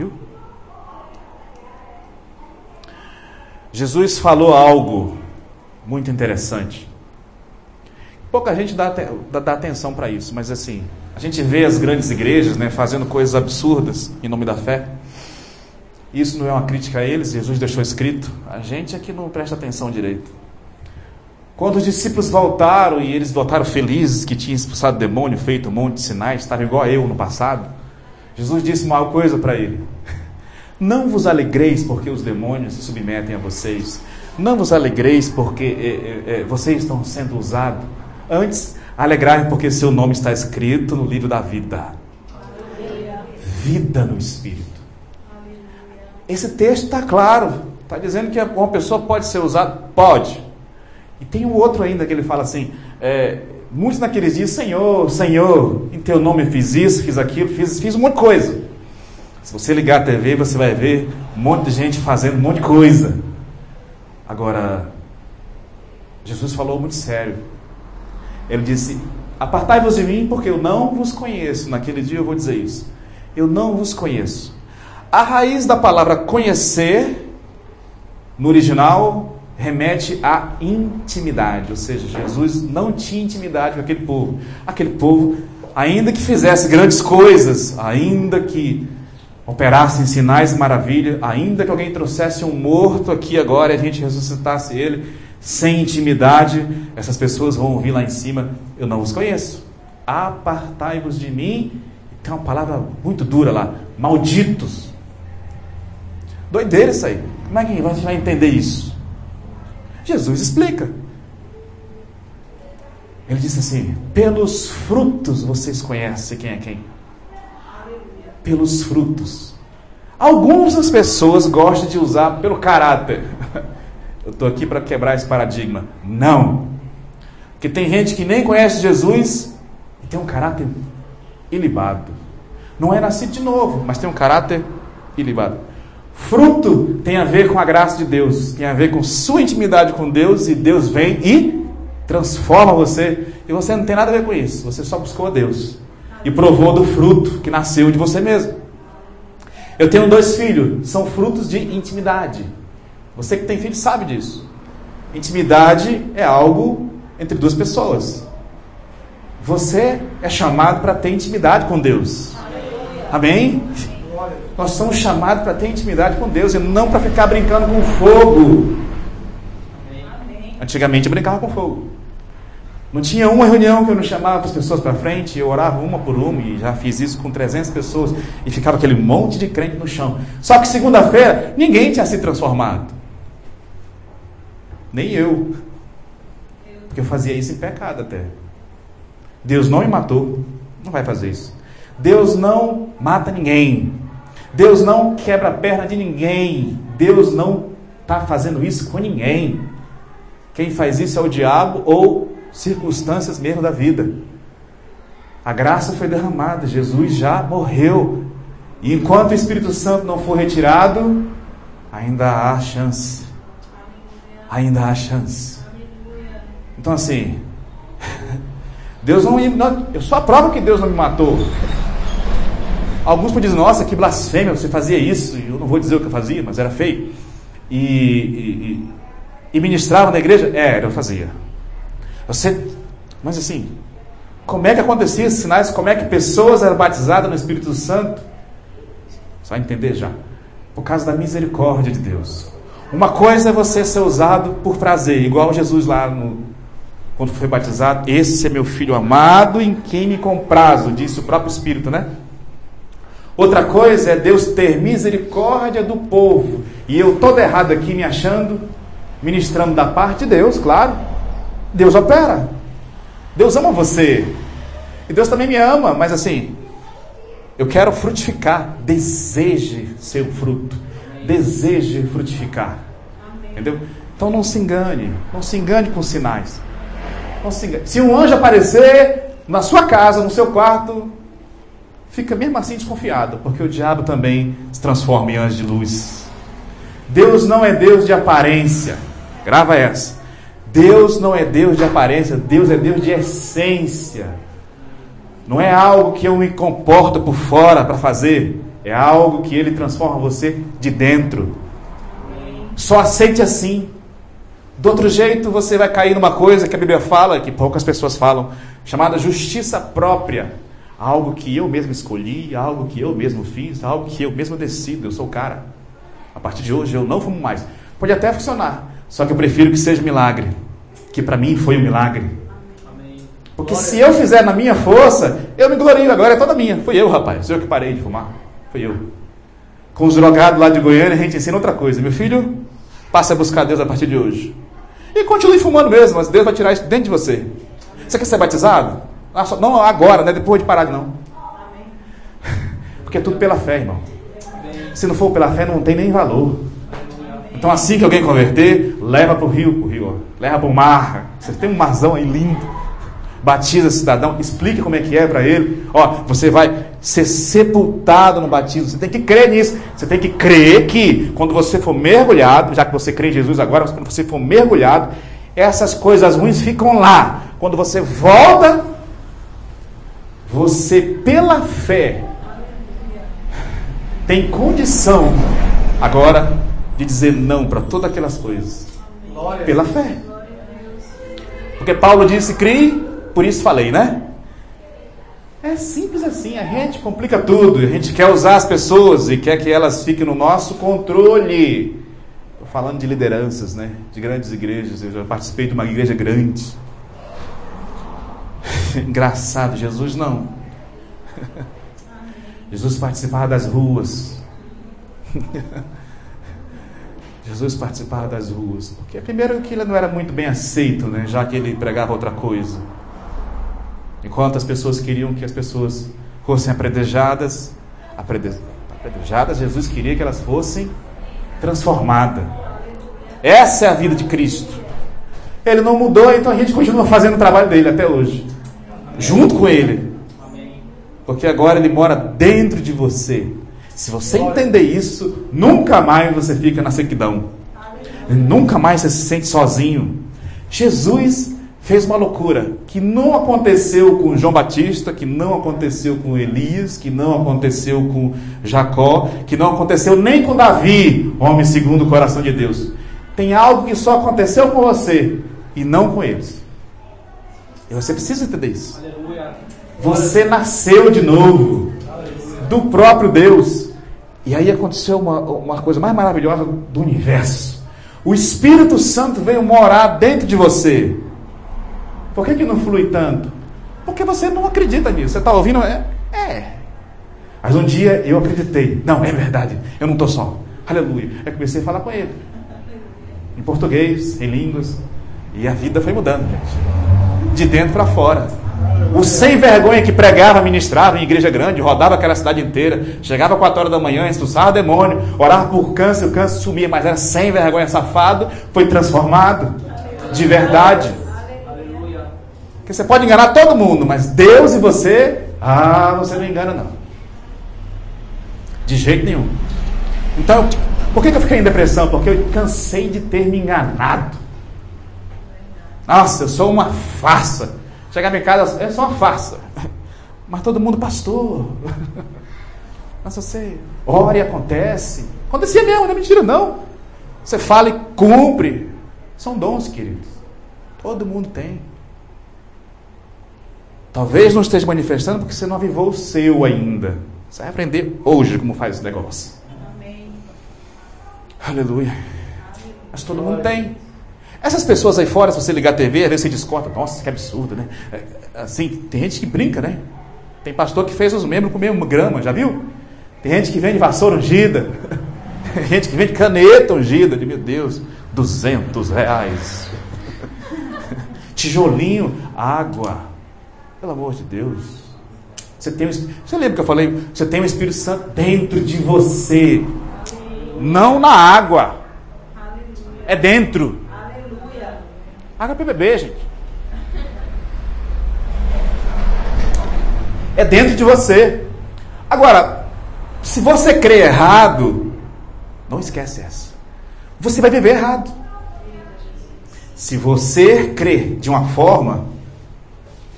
Viu? Jesus falou algo muito interessante. Pouca gente dá, dá, dá atenção para isso, mas assim, a gente vê as grandes igrejas né, fazendo coisas absurdas em nome da fé. Isso não é uma crítica a eles, Jesus deixou escrito. A gente é que não presta atenção direito. Quando os discípulos voltaram e eles voltaram felizes que tinham expulsado o demônio, feito um monte de sinais, estavam igual eu no passado, Jesus disse uma coisa para ele: Não vos alegreis porque os demônios se submetem a vocês. Não vos alegreis porque é, é, é, vocês estão sendo usados. Antes, alegrai porque seu nome está escrito no livro da vida. Vida no Espírito. Esse texto está claro. Está dizendo que uma pessoa pode ser usada? Pode. E tem um outro ainda que ele fala assim: é, muitos naqueles dias, Senhor, Senhor, em teu nome eu fiz isso, fiz aquilo, fiz, fiz um monte de coisa. Se você ligar a TV, você vai ver um monte de gente fazendo um monte de coisa. Agora, Jesus falou muito sério. Ele disse: Apartai-vos de mim, porque eu não vos conheço. Naquele dia eu vou dizer isso. Eu não vos conheço. A raiz da palavra conhecer, no original, remete à intimidade, ou seja, Jesus não tinha intimidade com aquele povo. Aquele povo, ainda que fizesse grandes coisas, ainda que operassem sinais e maravilhas, ainda que alguém trouxesse um morto aqui agora e a gente ressuscitasse ele, sem intimidade, essas pessoas vão ouvir lá em cima: Eu não os conheço. Apartai-vos de mim. Tem uma palavra muito dura lá: malditos. Doideira isso aí. Como é que gente vai entender isso? Jesus explica. Ele disse assim: pelos frutos vocês conhecem quem é quem. Pelos frutos. Algumas das pessoas gostam de usar pelo caráter. Eu estou aqui para quebrar esse paradigma. Não. Porque tem gente que nem conhece Jesus e tem um caráter ilibado. Não é nascido de novo, mas tem um caráter ilibado. Fruto tem a ver com a graça de Deus, tem a ver com sua intimidade com Deus e Deus vem e transforma você. E você não tem nada a ver com isso, você só buscou a Deus e provou do fruto que nasceu de você mesmo. Eu tenho dois filhos, são frutos de intimidade. Você que tem filho sabe disso. Intimidade é algo entre duas pessoas. Você é chamado para ter intimidade com Deus. Amém? Nós somos chamados para ter intimidade com Deus e não para ficar brincando com fogo. Antigamente eu brincava com fogo. Não tinha uma reunião que eu não chamava as pessoas para frente, eu orava uma por uma e já fiz isso com 300 pessoas e ficava aquele monte de crente no chão. Só que segunda-feira ninguém tinha se transformado. Nem eu. Porque eu fazia isso em pecado até. Deus não me matou. Não vai fazer isso. Deus não mata ninguém. Deus não quebra a perna de ninguém. Deus não está fazendo isso com ninguém. Quem faz isso é o diabo ou circunstâncias mesmo da vida. A graça foi derramada, Jesus já morreu. E enquanto o Espírito Santo não for retirado, ainda há chance. Ainda há chance. Então assim, Deus não, eu sou a prova que Deus não me matou. Alguns podem dizer, nossa, que blasfêmia, você fazia isso. Eu não vou dizer o que eu fazia, mas era feio. E, e, e ministrava na igreja? É, eu fazia. Você, mas assim, como é que acontecia esses sinais? Como é que pessoas eram batizadas no Espírito Santo? Só entender já. Por causa da misericórdia de Deus. Uma coisa é você ser usado por prazer, igual Jesus lá no, quando foi batizado. Esse é meu filho amado em quem me comprazo, disse o próprio Espírito, né? Outra coisa é Deus ter misericórdia do povo. E eu todo errado aqui me achando, ministrando da parte de Deus, claro. Deus opera. Deus ama você. E Deus também me ama, mas assim, eu quero frutificar. Deseje ser fruto. Deseje frutificar. Entendeu? Então não se engane. Não se engane com sinais. Não se, engane. se um anjo aparecer na sua casa, no seu quarto, fica mesmo assim desconfiado, porque o diabo também se transforma em anjo de luz. Deus não é Deus de aparência. Grava essa. Deus não é Deus de aparência, Deus é Deus de essência. Não é algo que eu me comporto por fora para fazer. é algo que ele transforma você de dentro. Só aceite assim. Do outro jeito, você vai cair numa coisa que a Bíblia fala, que poucas pessoas falam, chamada justiça própria. Algo que eu mesmo escolhi, algo que eu mesmo fiz, algo que eu mesmo decido. Eu sou o cara. A partir de hoje eu não fumo mais. Pode até funcionar, só que eu prefiro que seja milagre, que para mim foi um milagre. Porque se eu fizer na minha força, eu me glorio, agora é toda minha. Fui eu, rapaz, eu que parei de fumar. Fui eu. Com os drogados lá de Goiânia, a gente ensina outra coisa. Meu filho, passe a buscar Deus a partir de hoje. E continue fumando mesmo, mas Deus vai tirar isso dentro de você. Você quer ser batizado? Ah, não agora, né? Depois de parar, não. Porque é tudo pela fé, irmão. Se não for pela fé, não tem nem valor. Então, assim que alguém converter, leva para o rio, pro rio leva para o mar. Você tem um marzão aí lindo batiza esse cidadão, explique como é que é para ele. Ó, você vai ser sepultado no batismo. Você tem que crer nisso. Você tem que crer que quando você for mergulhado, já que você crê em Jesus agora, quando você for mergulhado, essas coisas ruins ficam lá. Quando você volta, você pela fé tem condição agora de dizer não para todas aquelas coisas. Pela fé. Porque Paulo disse: crie por isso falei, né? É simples assim, a gente complica tudo, a gente quer usar as pessoas e quer que elas fiquem no nosso controle. Estou falando de lideranças, né? De grandes igrejas, eu já participei de uma igreja grande. Engraçado, Jesus não. Jesus participava das ruas. Jesus participava das ruas. Porque primeiro que ele não era muito bem aceito, né? Já que ele pregava outra coisa. Enquanto as pessoas queriam que as pessoas fossem apredejadas, apredejadas, Jesus queria que elas fossem transformadas. Essa é a vida de Cristo. Ele não mudou, então a gente continua fazendo o trabalho dele até hoje. Junto com ele. Porque agora ele mora dentro de você. Se você entender isso, nunca mais você fica na sequidão. Nunca mais você se sente sozinho. Jesus fez uma loucura que não aconteceu com João Batista, que não aconteceu com Elias, que não aconteceu com Jacó, que não aconteceu nem com Davi, homem segundo o coração de Deus. Tem algo que só aconteceu com você e não com eles. E você precisa entender isso. Você nasceu de novo do próprio Deus. E aí aconteceu uma, uma coisa mais maravilhosa do universo. O Espírito Santo veio morar dentro de você. Por que, que não flui tanto? Porque você não acredita nisso. Você está ouvindo? É, é. Mas um dia eu acreditei. Não, é verdade. Eu não estou só. Aleluia. Aí comecei a falar com ele. Em português, em línguas. E a vida foi mudando, gente. De dentro para fora. O sem vergonha que pregava, ministrava em igreja grande, rodava aquela cidade inteira, chegava 4 horas da manhã, expulsava demônio, orava por câncer, o câncer sumia, mas era sem vergonha safado, foi transformado de verdade. Porque você pode enganar todo mundo, mas Deus e você, ah, você não engana não. De jeito nenhum. Então, por que eu fiquei em depressão? Porque eu cansei de ter me enganado. Nossa, eu sou uma farsa. Chegar em casa, é só uma farsa. Mas todo mundo, pastor. Mas você ora e acontece. Acontecia mesmo, não é mentira, não. Você fala e cumpre. São dons, queridos. Todo mundo tem. Talvez não esteja manifestando porque você não avivou o seu ainda. Você vai aprender hoje como faz esse negócio. Amém. Aleluia. Mas todo mundo tem. Essas pessoas aí fora, se você ligar a TV, às vezes você descorta. Nossa, que absurdo, né? É, assim, tem gente que brinca, né? Tem pastor que fez os membros comer uma grama, já viu? Tem gente que vende vassoura ungida. Tem gente que vende caneta ungida. De, meu Deus, 200 reais. Tijolinho, água. Pelo amor de Deus. Você, tem, você lembra que eu falei? Você tem o Espírito Santo dentro de você. Não na água. É dentro. Para beber, gente. É dentro de você. Agora, se você crê errado, não esquece essa. Você vai viver errado. Se você crê de uma forma,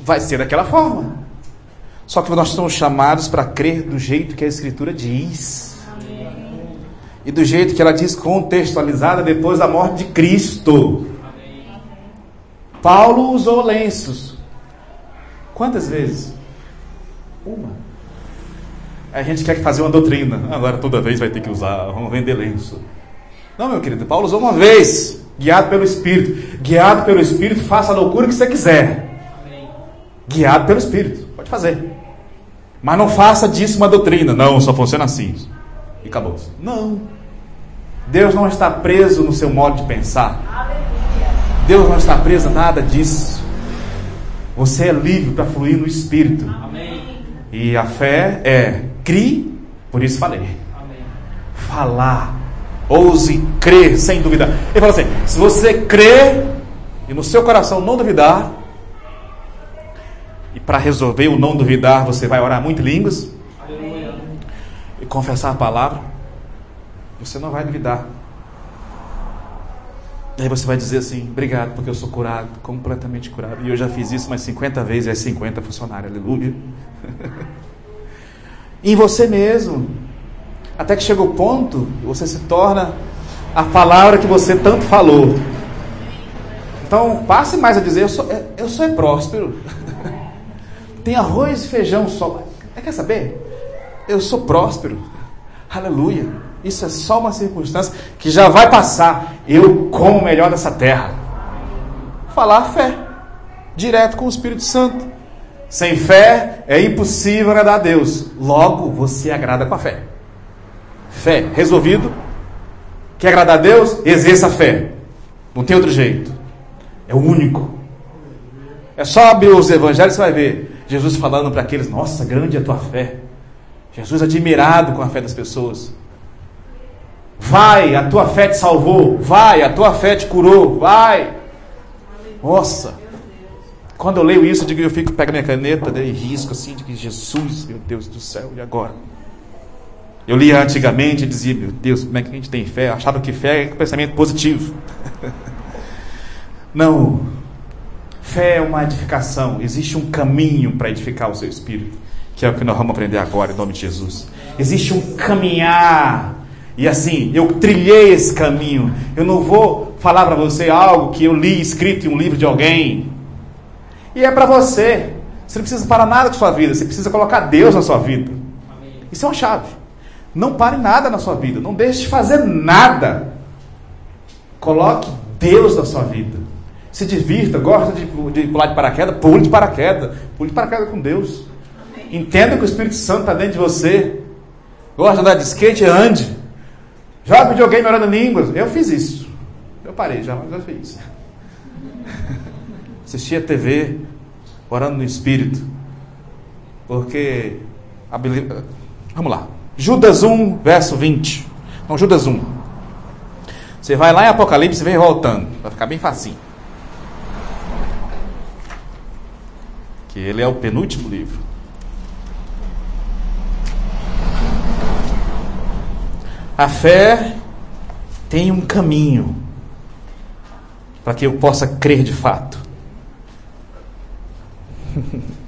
vai ser daquela forma. Só que nós somos chamados para crer do jeito que a Escritura diz. E do jeito que ela diz contextualizada depois da morte de Cristo. Paulo usou lenços. Quantas vezes? Uma. A gente quer fazer uma doutrina. Agora toda vez vai ter que usar. Vamos vender lenço. Não, meu querido. Paulo usou uma vez. Guiado pelo Espírito. Guiado pelo Espírito, faça a loucura que você quiser. Guiado pelo Espírito. Pode fazer. Mas não faça disso uma doutrina. Não, só funciona assim. E acabou. Não. Deus não está preso no seu modo de pensar. Deus não está preso a nada disso. Você é livre para fluir no Espírito. Amém. E a fé é crie, por isso falei. Amém. Falar. Ouse crer sem duvidar. Ele fala assim: se você crer e no seu coração não duvidar, e para resolver o não duvidar, você vai orar muito em línguas e confessar a palavra, você não vai duvidar. Aí você vai dizer assim: obrigado, porque eu sou curado, completamente curado. E eu já fiz isso mais 50 vezes, é 50 funcionários, aleluia. em você mesmo. Até que chega o ponto, você se torna a palavra que você tanto falou. Então, passe mais a dizer: eu sou, é, eu sou é próspero. Tem arroz e feijão só. Quer saber? Eu sou próspero. Aleluia. Isso é só uma circunstância que já vai passar. Eu como o melhor dessa terra. Falar a fé. Direto com o Espírito Santo. Sem fé é impossível agradar a Deus. Logo, você agrada com a fé. Fé. Resolvido? Quer agradar a Deus? Exerça a fé. Não tem outro jeito. É o único. É só abrir os evangelhos e você vai ver Jesus falando para aqueles: Nossa, grande é a tua fé. Jesus admirado com a fé das pessoas. Vai, a tua fé te salvou. Vai, a tua fé te curou. Vai. Nossa. Quando eu leio isso, eu, digo, eu fico, pego minha caneta né, e risco assim, de que Jesus, meu Deus do céu, e agora? Eu lia antigamente e dizia, meu Deus, como é que a gente tem fé? Eu achava que fé é pensamento positivo. Não. Fé é uma edificação. Existe um caminho para edificar o seu espírito, que é o que nós vamos aprender agora, em nome de Jesus. Existe um caminhar e assim, eu trilhei esse caminho. Eu não vou falar para você algo que eu li escrito em um livro de alguém. E é para você. Você não precisa parar nada com sua vida, você precisa colocar Deus na sua vida. Isso é uma chave. Não pare nada na sua vida, não deixe de fazer nada. Coloque Deus na sua vida. Se divirta, gosta de, de pular de paraquedas, pule de paraquedas. Pule de paraquedas com Deus. Entenda que o Espírito Santo está dentro de você. Gosta de andar de skate? Ande. Joga videogame orando em línguas. Eu fiz isso. Eu parei já, mas eu fiz. Assistia TV orando no Espírito. Porque. Vamos lá. Judas 1, verso 20. Não, Judas 1. Você vai lá em Apocalipse e vem voltando. Vai ficar bem facinho. Que ele é o penúltimo livro. A fé tem um caminho para que eu possa crer de fato.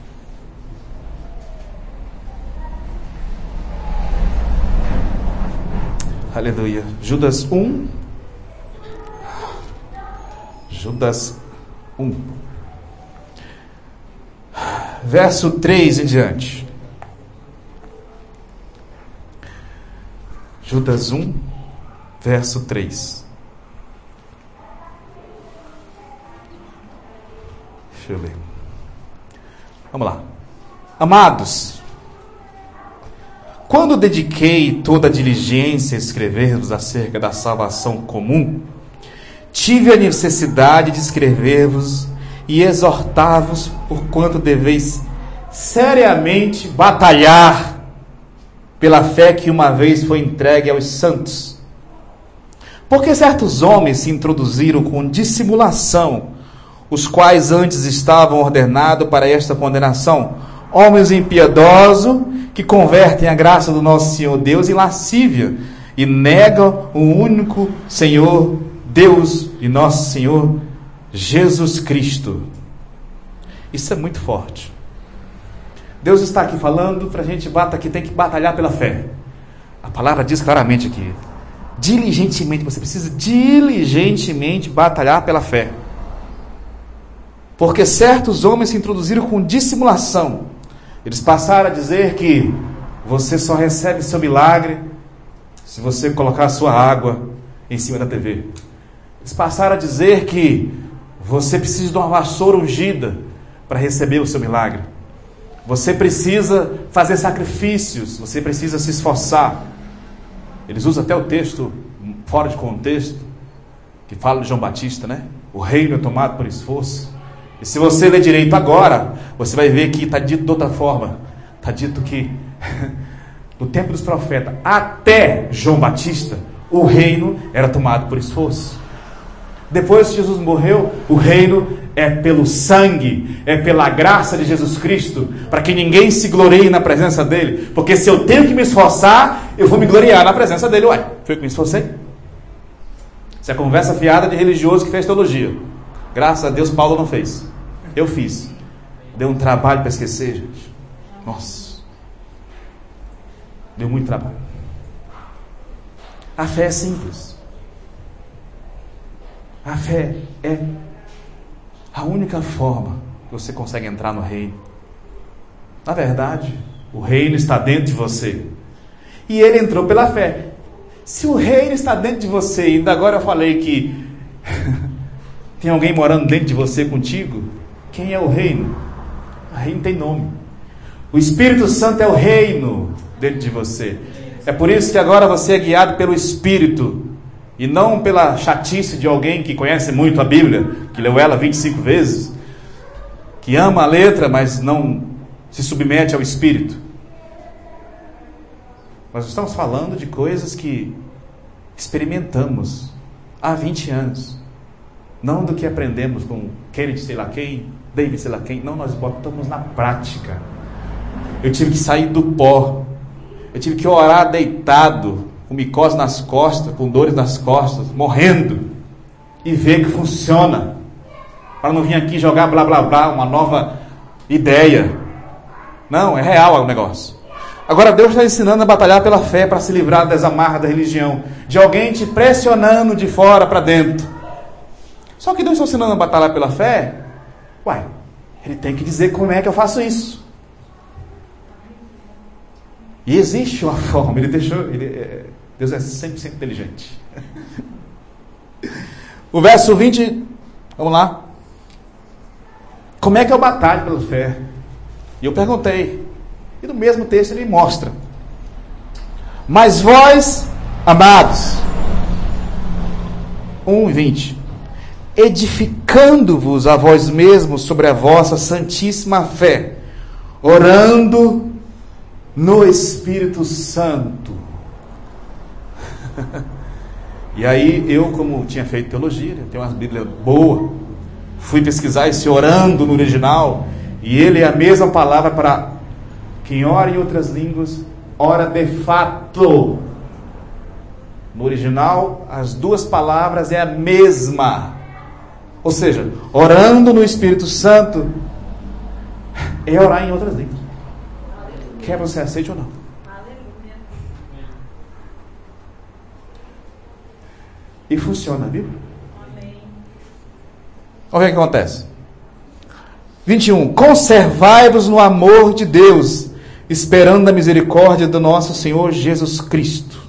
Aleluia. Judas 1. Judas 1. Verso 3 em diante. Judas 1, verso 3. Deixa eu ler. Vamos lá. Amados, quando dediquei toda a diligência a escrever-vos acerca da salvação comum, tive a necessidade de escrever-vos e exortar-vos por quanto deveis seriamente batalhar pela fé que uma vez foi entregue aos santos. Porque certos homens se introduziram com dissimulação, os quais antes estavam ordenados para esta condenação, homens impiedosos que convertem a graça do nosso Senhor Deus em lascívia e negam o único Senhor Deus e nosso Senhor Jesus Cristo. Isso é muito forte. Deus está aqui falando para a gente bata que tem que batalhar pela fé. A palavra diz claramente aqui: diligentemente, você precisa diligentemente batalhar pela fé. Porque certos homens se introduziram com dissimulação. Eles passaram a dizer que você só recebe seu milagre se você colocar a sua água em cima da TV. Eles passaram a dizer que você precisa de uma vassoura ungida para receber o seu milagre. Você precisa fazer sacrifícios, você precisa se esforçar. Eles usam até o texto fora de contexto, que fala de João Batista, né? O reino é tomado por esforço. E se você ler direito agora, você vai ver que está dito de outra forma. Está dito que no tempo dos profetas, até João Batista, o reino era tomado por esforço. Depois que Jesus morreu, o reino é pelo sangue, é pela graça de Jesus Cristo, para que ninguém se glorie na presença dele. Porque se eu tenho que me esforçar, eu vou me gloriar na presença dele. Ué, foi que me esforcei. Isso é conversa fiada de religioso que fez teologia. Graças a Deus, Paulo não fez. Eu fiz. Deu um trabalho para esquecer, gente. Nossa. Deu muito trabalho. A fé é simples. A fé é a única forma que você consegue entrar no reino. Na verdade, o reino está dentro de você. E ele entrou pela fé. Se o reino está dentro de você, ainda agora eu falei que tem alguém morando dentro de você contigo, quem é o reino? O reino tem nome. O Espírito Santo é o reino dentro de você. É por isso que agora você é guiado pelo Espírito e não pela chatice de alguém que conhece muito a Bíblia, que leu ela 25 vezes, que ama a letra, mas não se submete ao Espírito. Nós estamos falando de coisas que experimentamos há 20 anos. Não do que aprendemos com Kennedy, sei lá quem, David, sei lá quem. Não, nós botamos na prática. Eu tive que sair do pó. Eu tive que orar deitado, com micose nas costas, com dores nas costas, morrendo, e ver que funciona. Para não vir aqui jogar blá blá blá, uma nova ideia. Não, é real o negócio. Agora Deus está ensinando a batalhar pela fé para se livrar das amarras da religião, de alguém te pressionando de fora para dentro. Só que Deus está ensinando a batalhar pela fé. Uai, ele tem que dizer como é que eu faço isso. E existe uma forma, ele deixou, ele, é, Deus é 100% inteligente. o verso 20, vamos lá. Como é que eu batalho pela fé? E eu perguntei, e no mesmo texto ele mostra. Mas vós, amados, 1 e 20, edificando-vos a vós mesmos sobre a vossa santíssima fé, orando no Espírito Santo. e aí eu, como tinha feito teologia, tenho uma Bíblia boa, fui pesquisar esse orando no original, e ele é a mesma palavra para quem ora em outras línguas, ora de fato. No original, as duas palavras é a mesma. Ou seja, orando no Espírito Santo é orar em outras línguas. Quer você aceite ou não? E funciona, viu? Olha o que acontece. 21. Conservai-vos no amor de Deus, esperando a misericórdia do nosso Senhor Jesus Cristo,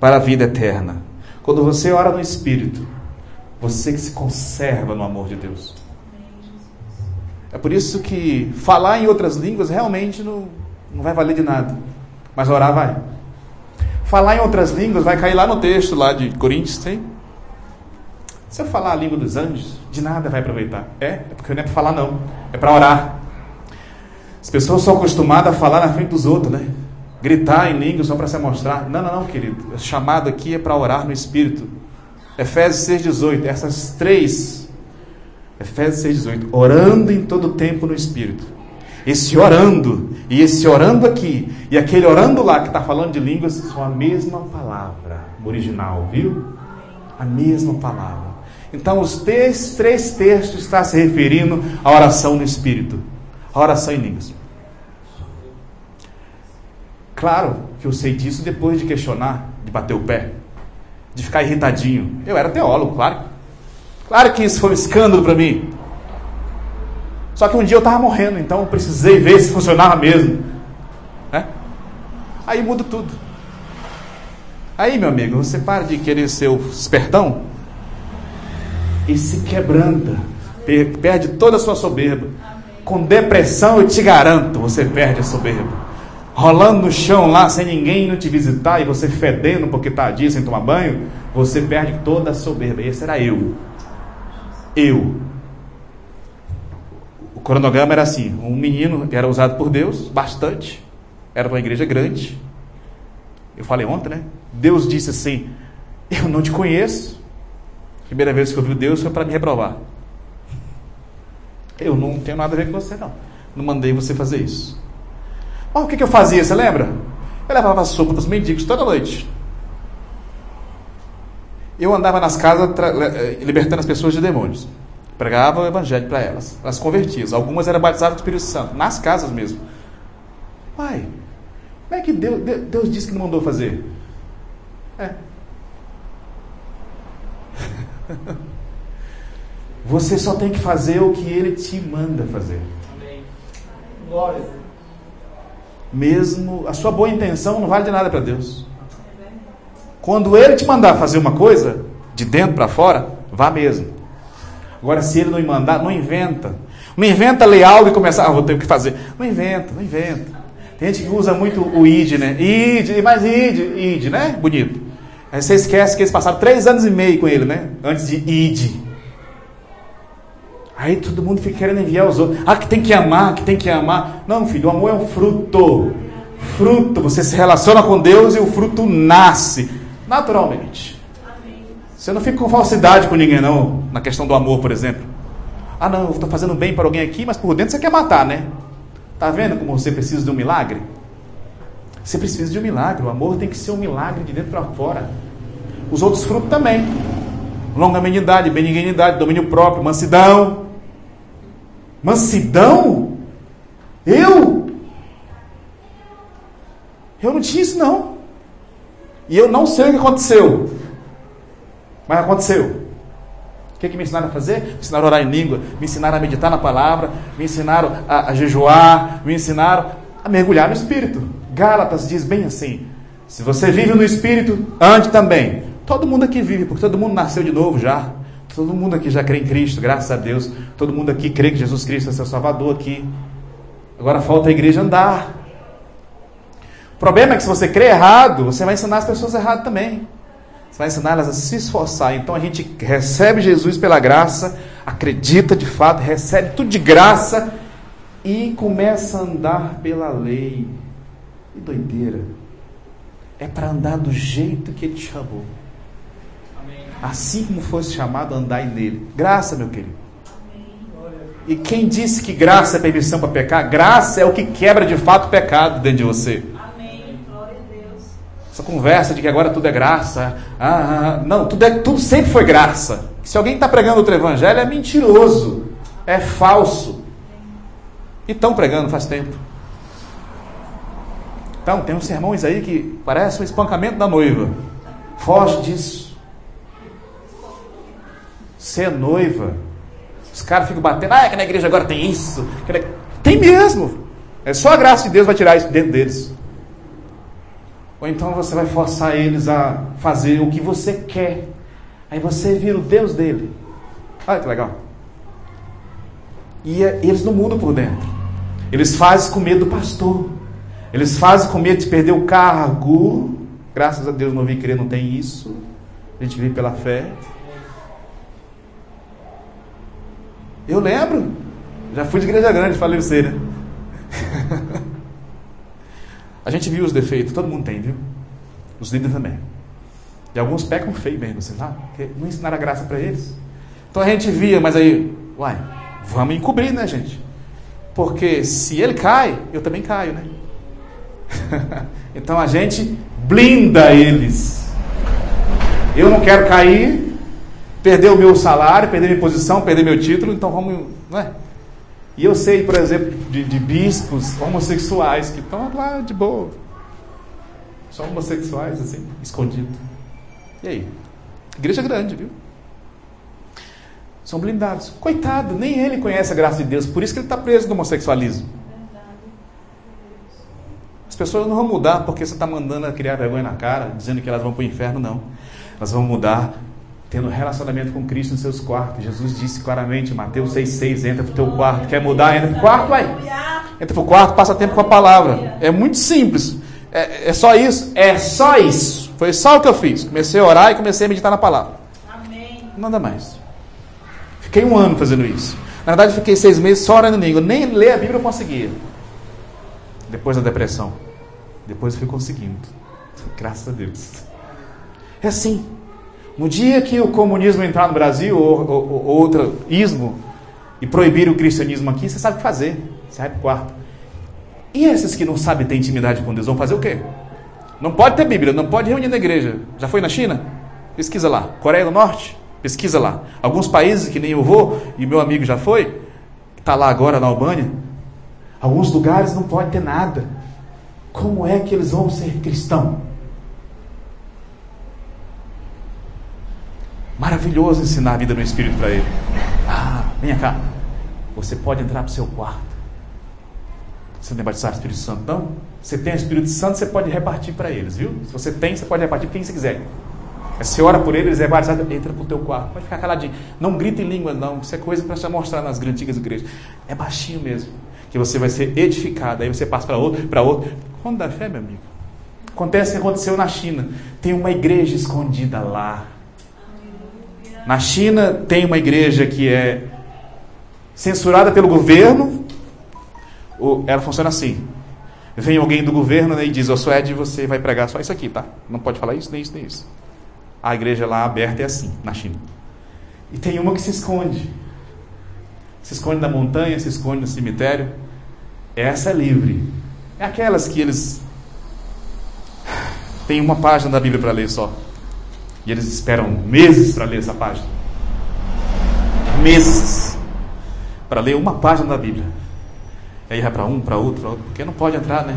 para a vida eterna. Quando você ora no Espírito, você que se conserva no amor de Deus. É por isso que falar em outras línguas realmente não, não vai valer de nada. Mas orar vai. Falar em outras línguas vai cair lá no texto lá de Coríntios, tem? Se eu falar a língua dos anjos, de nada vai aproveitar. É, é porque não é para falar não, é para orar. As pessoas são acostumadas a falar na frente dos outros, né? Gritar em língua só para se mostrar. Não, não, não, querido. O chamado aqui é para orar no Espírito. Efésios 6,18. Essas três. Efésios 6,18. Orando em todo tempo no Espírito esse orando e esse orando aqui e aquele orando lá que está falando de línguas são a mesma palavra original, viu? A mesma palavra. Então, os três, três textos estão se referindo à oração no Espírito, a oração em línguas. Claro que eu sei disso depois de questionar, de bater o pé, de ficar irritadinho. Eu era teólogo, claro. Claro que isso foi um escândalo para mim. Só que um dia eu estava morrendo, então eu precisei ver se funcionava mesmo. Né? Aí muda tudo. Aí, meu amigo, você para de querer ser o espertão e se quebranta, perde toda a sua soberba. Com depressão, eu te garanto, você perde a soberba. Rolando no chão lá, sem ninguém não te visitar, e você fedendo porque está dia sem tomar banho, você perde toda a soberba. Esse era eu. Eu. Cronograma era assim: um menino era usado por Deus, bastante, era uma igreja grande. Eu falei ontem, né? Deus disse assim: Eu não te conheço. Primeira vez que eu vi Deus foi para me reprovar. Eu não tenho nada a ver com você, não. Não mandei você fazer isso. Mas o que, que eu fazia, você lembra? Eu levava sopa para os mendigos toda noite. Eu andava nas casas eh, libertando as pessoas de demônios. Pregava o evangelho para elas. Elas convertiam. Algumas eram batizadas do Espírito Santo, nas casas mesmo. Pai, como é que Deus, Deus disse que não mandou fazer? É. Você só tem que fazer o que Ele te manda fazer. Amém. Glória. Mesmo a sua boa intenção não vale de nada para Deus. Quando Ele te mandar fazer uma coisa, de dentro para fora, vá mesmo. Agora, se Ele não mandar, não inventa. Não inventa ler algo e começar, ah, vou ter o que fazer. Não inventa, não inventa. Tem gente que usa muito o id, né? Id, mais id, id, né? Bonito. Aí você esquece que eles passaram três anos e meio com ele, né? Antes de id. Aí todo mundo fica querendo enviar os outros. Ah, que tem que amar, que tem que amar. Não, filho, o amor é um fruto. Fruto, você se relaciona com Deus e o fruto nasce naturalmente. Você não fica com falsidade com ninguém, não, na questão do amor, por exemplo. Ah, não, eu estou fazendo bem para alguém aqui, mas por dentro você quer matar, né? Tá vendo como você precisa de um milagre? Você precisa de um milagre. O amor tem que ser um milagre de dentro para fora. Os outros frutos também. Longanimidade, benignidade, domínio próprio, mansidão. Mansidão? Eu? Eu não tinha isso não. E eu não sei o que aconteceu. Mas aconteceu. O que, que me ensinaram a fazer? Me ensinaram a orar em língua, me ensinaram a meditar na palavra, me ensinaram a, a jejuar, me ensinaram a mergulhar no Espírito. Gálatas diz bem assim: se você vive no Espírito, ande também. Todo mundo aqui vive, porque todo mundo nasceu de novo já. Todo mundo aqui já crê em Cristo, graças a Deus. Todo mundo aqui crê que Jesus Cristo é seu Salvador aqui. Agora falta a igreja andar. O problema é que se você crê errado, você vai ensinar as pessoas errado também. Você vai ensinar elas a se esforçar. Então a gente recebe Jesus pela graça, acredita de fato, recebe tudo de graça e começa a andar pela lei. Que doideira. É para andar do jeito que ele te chamou. Assim como fosse chamado, andai nele. Graça, meu querido. E quem disse que graça é permissão para pecar? Graça é o que quebra de fato o pecado dentro de você. Essa conversa de que agora tudo é graça. Ah, ah, não, tudo, é, tudo sempre foi graça. Se alguém está pregando outro evangelho, é mentiroso. É falso. E estão pregando faz tempo. Então, tem uns sermões aí que parece um espancamento da noiva. Foge disso. Ser é noiva. Os caras ficam batendo. Ah, é que na igreja agora tem isso. Tem mesmo. É só a graça de Deus vai tirar isso dentro deles. Ou então você vai forçar eles a fazer o que você quer. Aí você vira o Deus dele. Olha que legal. E é, eles não mudam por dentro. Eles fazem com medo do pastor. Eles fazem com medo de perder o cargo. Graças a Deus não vi crer, não tem isso. A gente vive pela fé. Eu lembro. Já fui de igreja grande, falei você, né? A gente viu os defeitos, todo mundo tem, viu? Os líderes também. E alguns pecam feio mesmo, você sabe? Porque não ensinaram a graça para eles. Então a gente via, mas aí, uai, vamos encobrir, né, gente? Porque se ele cai, eu também caio, né? então a gente blinda eles. Eu não quero cair, perder o meu salário, perder minha posição, perder meu título, então vamos, não é? E eu sei, por exemplo, de, de bispos homossexuais que estão lá de boa. Só homossexuais, assim, escondido. E aí? Igreja grande, viu? São blindados. Coitado, nem ele conhece a graça de Deus, por isso que ele está preso no homossexualismo. As pessoas não vão mudar porque você está mandando criar vergonha na cara, dizendo que elas vão para o inferno, não. Elas vão mudar tendo relacionamento com Cristo nos seus quartos. Jesus disse claramente, Mateus 6,6, entra para o teu quarto. Quer mudar? Entra para o quarto, vai. Entra para o quarto, passa tempo com a palavra. É muito simples. É, é, só isso? É só isso. Foi só o que eu fiz. Comecei a orar e comecei a meditar na palavra. Amém. Nada mais. Fiquei um ano fazendo isso. Na verdade, fiquei seis meses só orando em língua. Nem ler a Bíblia eu conseguia. Depois da depressão. Depois eu fui conseguindo. Graças a Deus. É assim. No dia que o comunismo entrar no Brasil, ou, ou, ou outro ismo, e proibir o cristianismo aqui, você sabe o que fazer. Você vai para o quarto. E esses que não sabem ter intimidade com Deus vão fazer o quê? Não pode ter Bíblia, não pode reunir na igreja. Já foi na China? Pesquisa lá. Coreia do Norte? Pesquisa lá. Alguns países que nem eu vou, e meu amigo já foi, está lá agora na Albânia. Alguns lugares não pode ter nada. Como é que eles vão ser cristãos? Maravilhoso ensinar a vida no Espírito para ele. Ah, vem cá. Você pode entrar para o seu quarto. Você não é batizado no Espírito Santo, não? Você tem o Espírito Santo, você pode repartir para eles, viu? Se você tem, você pode repartir quem você quiser. Você ora por eles, é batizado, entra para o teu quarto. Pode ficar caladinho. Não grita em língua, não. Isso é coisa para se mostrar nas antigas igrejas. É baixinho mesmo. Que você vai ser edificado. Aí você passa para outro, para outro. Quando dá fé, meu amigo? Acontece o que aconteceu na China. Tem uma igreja escondida lá. Na China tem uma igreja que é censurada pelo governo. Ela funciona assim. Vem alguém do governo né, e diz: sou Ed, você vai pregar só isso aqui, tá? Não pode falar isso, nem isso, nem isso. A igreja lá aberta é assim, na China. E tem uma que se esconde. Se esconde na montanha, se esconde no cemitério. Essa é livre. É aquelas que eles. Tem uma página da Bíblia para ler só. E eles esperam meses para ler essa página. Meses. Para ler uma página da Bíblia. E aí vai para um, para outro, para outro, porque não pode entrar, né?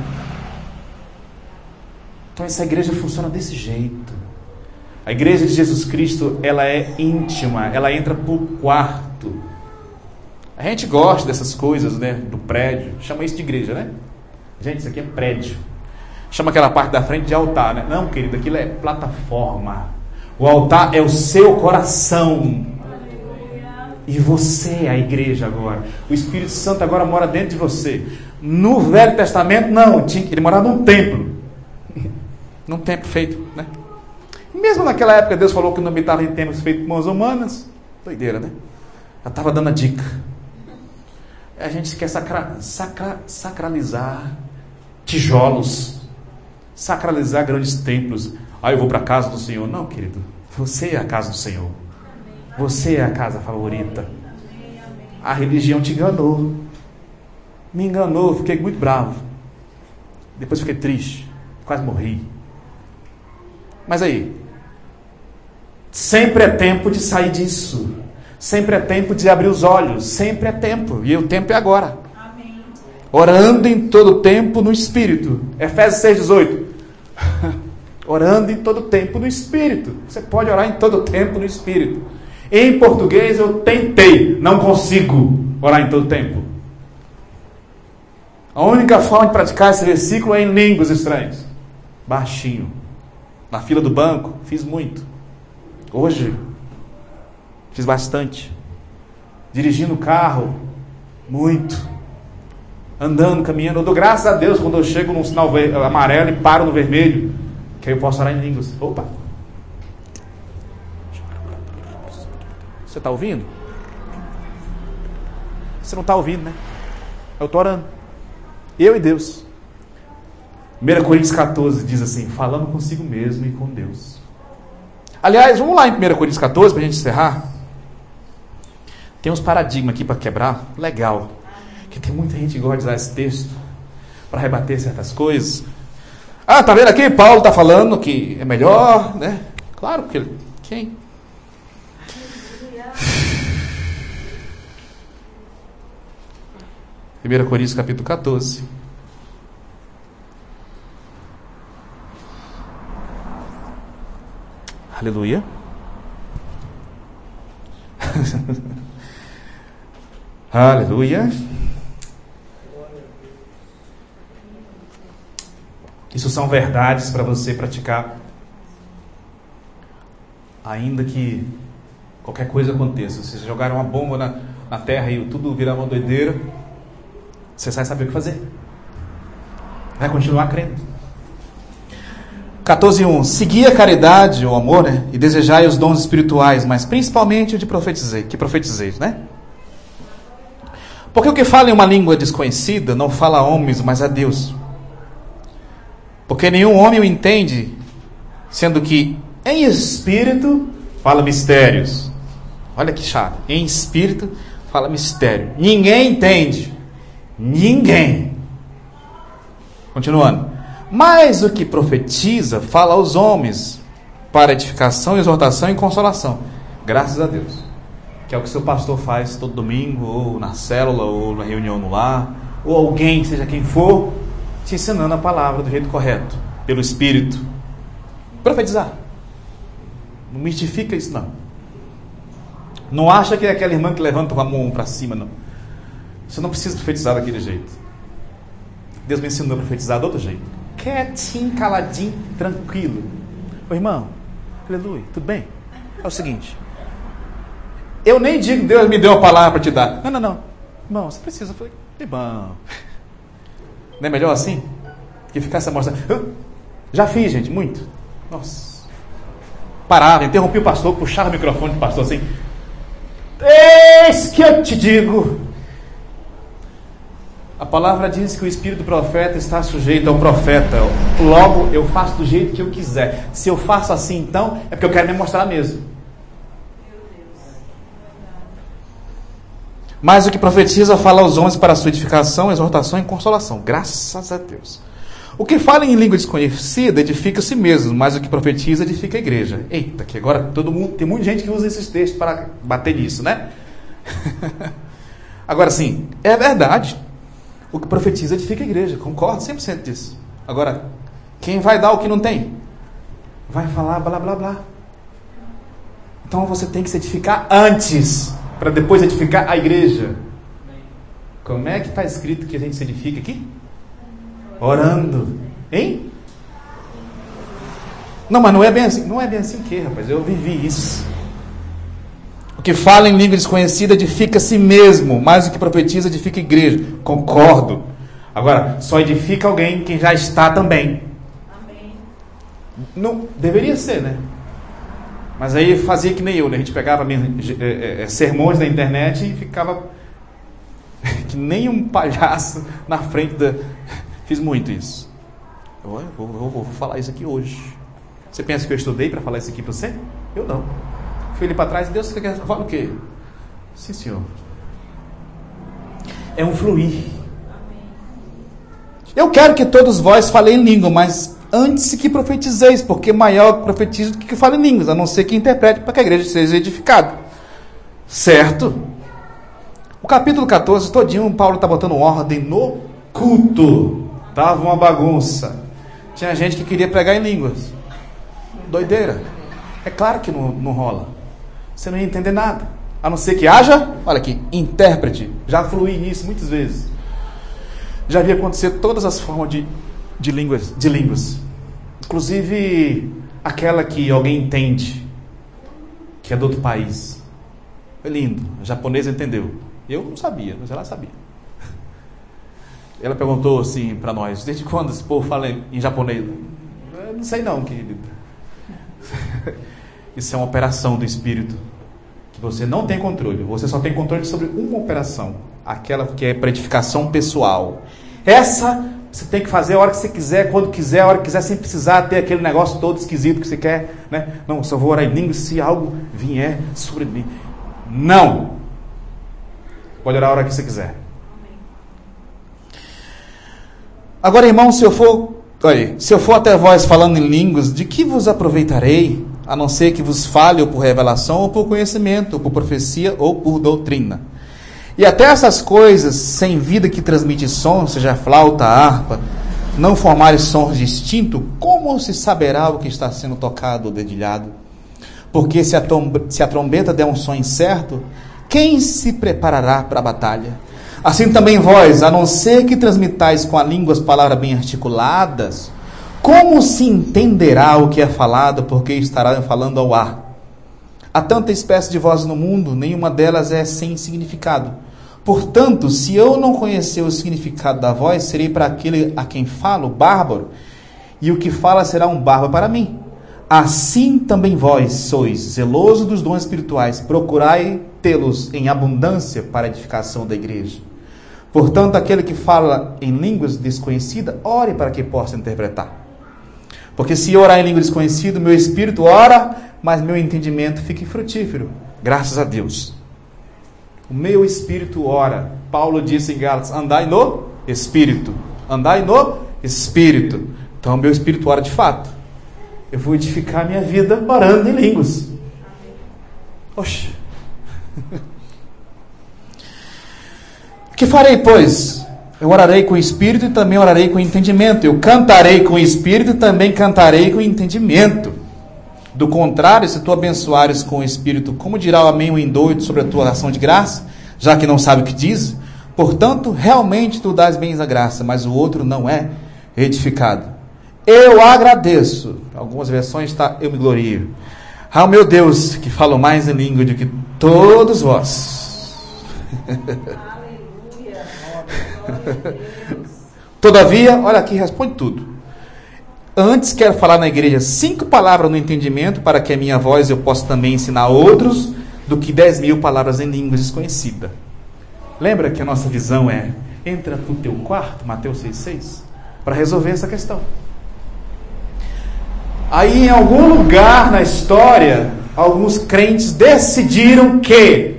Então essa igreja funciona desse jeito. A igreja de Jesus Cristo, ela é íntima, ela entra por quarto. A gente gosta dessas coisas, né? Do prédio. Chama isso de igreja, né? Gente, isso aqui é prédio. Chama aquela parte da frente de altar, né? Não, querido, aquilo é plataforma. O altar é o seu coração. E você é a igreja agora. O Espírito Santo agora mora dentro de você. No Velho Testamento, não. Ele morava num templo. Num templo feito, né? Mesmo naquela época, Deus falou que não habitava em templos feitos por mãos humanas. Doideira, né? Já estava dando a dica. A gente quer sacra, sacra, sacralizar tijolos, sacralizar grandes templos. Ah, eu vou para a casa do Senhor. Não, querido. Você é a casa do Senhor. Você é a casa favorita. A religião te enganou. Me enganou, fiquei muito bravo. Depois fiquei triste. Quase morri. Mas aí, sempre é tempo de sair disso. Sempre é tempo de abrir os olhos. Sempre é tempo. E o tempo é agora. Amém. Orando em todo tempo no Espírito. Efésios 6,18. orando em todo tempo no Espírito. Você pode orar em todo tempo no Espírito. Em português eu tentei, não consigo orar em todo tempo. A única forma de praticar esse versículo é em línguas estranhas. Baixinho. Na fila do banco, fiz muito. Hoje, fiz bastante. Dirigindo o carro, muito. Andando, caminhando. Eu dou graças a Deus quando eu chego num sinal amarelo e paro no vermelho. Que eu posso orar em línguas. Opa! Você está ouvindo? Você não está ouvindo, né? Eu estou orando. Eu e Deus. 1 Coríntios 14 diz assim: falando consigo mesmo e com Deus. Aliás, vamos lá em 1 Coríntios 14 para a gente encerrar. Tem uns paradigmas aqui para quebrar. Legal. Que tem muita gente que gosta de usar esse texto para rebater certas coisas. Ah, tá vendo aqui? Paulo está falando que é melhor, né? Claro, porque quem? Primeira Coríntios capítulo 14. Aleluia. Aleluia. Isso são verdades para você praticar. Ainda que qualquer coisa aconteça. Se jogar uma bomba na, na terra e tudo virar uma doideira, você vai saber o que fazer. Vai continuar crendo. 14.1 Segui a caridade, o amor, né? E desejai os dons espirituais, mas principalmente o de profetizei, que profetizeis, né? Porque o que fala em uma língua desconhecida não fala a homens, mas a Deus. Porque nenhum homem o entende, sendo que em espírito fala mistérios. Olha que chato. Em espírito fala mistério. Ninguém entende. Ninguém. Continuando. Mas o que profetiza fala aos homens para edificação, exortação e consolação. Graças a Deus. Que é o que seu pastor faz todo domingo, ou na célula, ou na reunião no lar, ou alguém, seja quem for, te ensinando a palavra do jeito correto, pelo Espírito. Profetizar. Não mistifica isso, não. Não acha que é aquela irmã que levanta com a mão para cima, não. Você não precisa profetizar daquele jeito. Deus me ensinou a profetizar de outro jeito quietinho, caladinho, tranquilo. Ô irmão, aleluia, tudo bem? É o seguinte. Eu nem digo Deus me deu uma palavra para te dar. Não, não, não. Irmão, você precisa. Eu falei, irmão. Não é melhor assim? Que ficar essa mostrando. Já fiz, gente, muito. Nossa. Parava, interrompi o pastor, puxava o microfone do pastor assim. Eis que eu te digo. A palavra diz que o espírito do profeta está sujeito ao profeta. Logo, eu faço do jeito que eu quiser. Se eu faço assim, então, é porque eu quero me mostrar mesmo. Mas o que profetiza fala aos homens para sua edificação, exortação e consolação. Graças a Deus. O que fala em língua desconhecida edifica a si mesmo, mas o que profetiza edifica a igreja. Eita, que agora todo mundo tem muita gente que usa esses textos para bater nisso, né? agora sim, é verdade. O que profetiza edifica a igreja. Concordo 100% disso. Agora, quem vai dar o que não tem? Vai falar blá blá blá. Então você tem que se edificar antes, para depois edificar a igreja. Como é que está escrito que a gente se edifica aqui? Orando. Hein? Não, mas não é bem assim. Não é bem assim o que, rapaz? Eu vivi isso. O que fala em língua desconhecida edifica a si mesmo, mas o que profetiza edifica a igreja. Concordo. Agora, só edifica alguém quem já está também. Amém. Não, deveria ser, né? Mas aí fazia que nem eu, né? A gente pegava é, é, sermões na internet e ficava que nem um palhaço na frente da. Fiz muito isso. Eu vou, vou, vou falar isso aqui hoje. Você pensa que eu estudei para falar isso aqui para você? Eu não. Fui ali para trás, Deus, você quer falar o quê? Sim, senhor. É um fluir. Eu quero que todos vós falem em língua, mas antes que profetizeis, porque maior profetiza do que fale em línguas, a não ser que interprete para que a igreja seja edificada. Certo? O capítulo 14, todinho, Paulo está botando ordem no culto. Tava uma bagunça. Tinha gente que queria pregar em línguas. Doideira. É claro que não, não rola você não ia entender nada. A não ser que haja, olha aqui, intérprete. Já fluí nisso muitas vezes. Já vi acontecer todas as formas de, de, línguas, de línguas. Inclusive aquela que alguém entende, que é do outro país. Foi lindo. A japonesa entendeu. Eu não sabia, mas ela sabia. Ela perguntou assim para nós: desde quando esse povo fala em japonês? Eu não sei não, querido. Isso é uma operação do Espírito que você não tem controle. Você só tem controle sobre uma operação, aquela que é para edificação pessoal. Essa você tem que fazer a hora que você quiser, quando quiser, a hora que quiser, sem precisar ter aquele negócio todo esquisito que você quer. Né? Não, só vou orar em língua se algo vier sobre mim. Não! Pode orar a hora que você quiser. Agora, irmão, se eu for, olha, se eu for até vós falando em línguas, de que vos aproveitarei? a não ser que vos fale ou por revelação, ou por conhecimento, ou por profecia, ou por doutrina. E até essas coisas, sem vida que transmite som, seja flauta, harpa, não formarem sons distintos, como se saberá o que está sendo tocado ou dedilhado? Porque se a, se a trombeta der um som incerto, quem se preparará para a batalha? Assim também vós, a não ser que transmitais com a língua as palavras bem articuladas, como se entenderá o que é falado, porque estará falando ao ar? Há tanta espécie de vozes no mundo, nenhuma delas é sem significado. Portanto, se eu não conhecer o significado da voz, serei para aquele a quem falo bárbaro, e o que fala será um bárbaro para mim. Assim também vós sois zelosos dos dons espirituais, procurai tê-los em abundância para a edificação da igreja. Portanto, aquele que fala em línguas desconhecidas, ore para que possa interpretar. Porque se orar em língua desconhecida, meu espírito ora, mas meu entendimento fica frutífero. Graças a Deus. O meu espírito ora. Paulo disse em Gálatas: andai no espírito. Andai no espírito. Então, meu espírito ora de fato. Eu vou edificar minha vida orando em línguas. Oxe. que farei, pois? Eu orarei com o espírito e também orarei com entendimento. Eu cantarei com o espírito e também cantarei com entendimento. Do contrário, se tu abençoares com o espírito, como dirá o amém o indôito sobre a tua ação de graça, já que não sabe o que diz? Portanto, realmente tu dás bens a graça, mas o outro não é edificado. Eu agradeço. Algumas versões está eu me glorio. Ao meu Deus, que falo mais em língua do que todos vós. Todavia, olha aqui, responde tudo. Antes quero falar na igreja cinco palavras no entendimento, para que a minha voz eu possa também ensinar outros, do que dez mil palavras em línguas desconhecidas. Lembra que a nossa visão é entra para o teu quarto, Mateus 6,6, para resolver essa questão. Aí, em algum lugar na história, alguns crentes decidiram que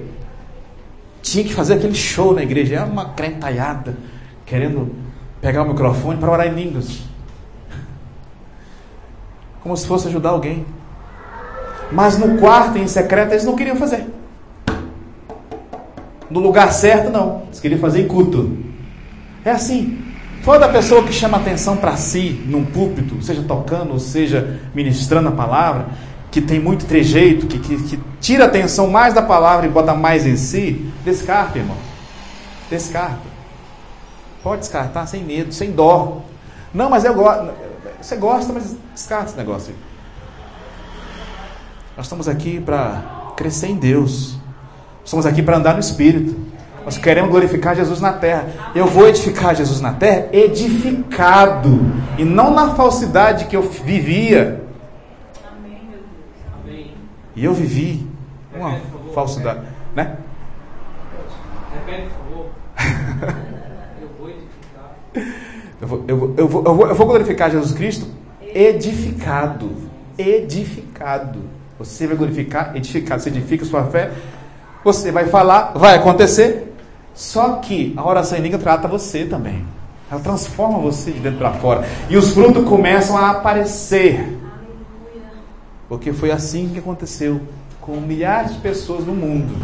tinha que fazer aquele show na igreja. Era uma crentalhada, querendo pegar o microfone para orar em línguas. Como se fosse ajudar alguém. Mas no quarto, em secreto, eles não queriam fazer. No lugar certo, não. Eles queriam fazer em culto. É assim. Toda pessoa que chama atenção para si num púlpito, seja tocando, ou seja ministrando a palavra, que tem muito trejeito, que, que, que tira atenção mais da palavra e bota mais em si, descarta, irmão. Descarta. Pode descartar sem medo, sem dó. Não, mas eu gosto. Você gosta, mas descarta esse negócio aí. Nós estamos aqui para crescer em Deus. Estamos aqui para andar no Espírito. Nós queremos glorificar Jesus na terra. Eu vou edificar Jesus na terra edificado. E não na falsidade que eu vivia. E eu vivi uma falsidade. Né? Repete, por favor. eu vou edificar. Eu vou, eu, vou, eu, vou, eu, vou, glorificar Jesus Cristo edificado. Edificado. Você vai glorificar, edificado. Você edifica sua fé. Você vai falar, vai acontecer. Só que a oração em língua trata você também. Ela transforma você de dentro para fora. E os frutos começam a aparecer. Porque foi assim que aconteceu com milhares de pessoas no mundo.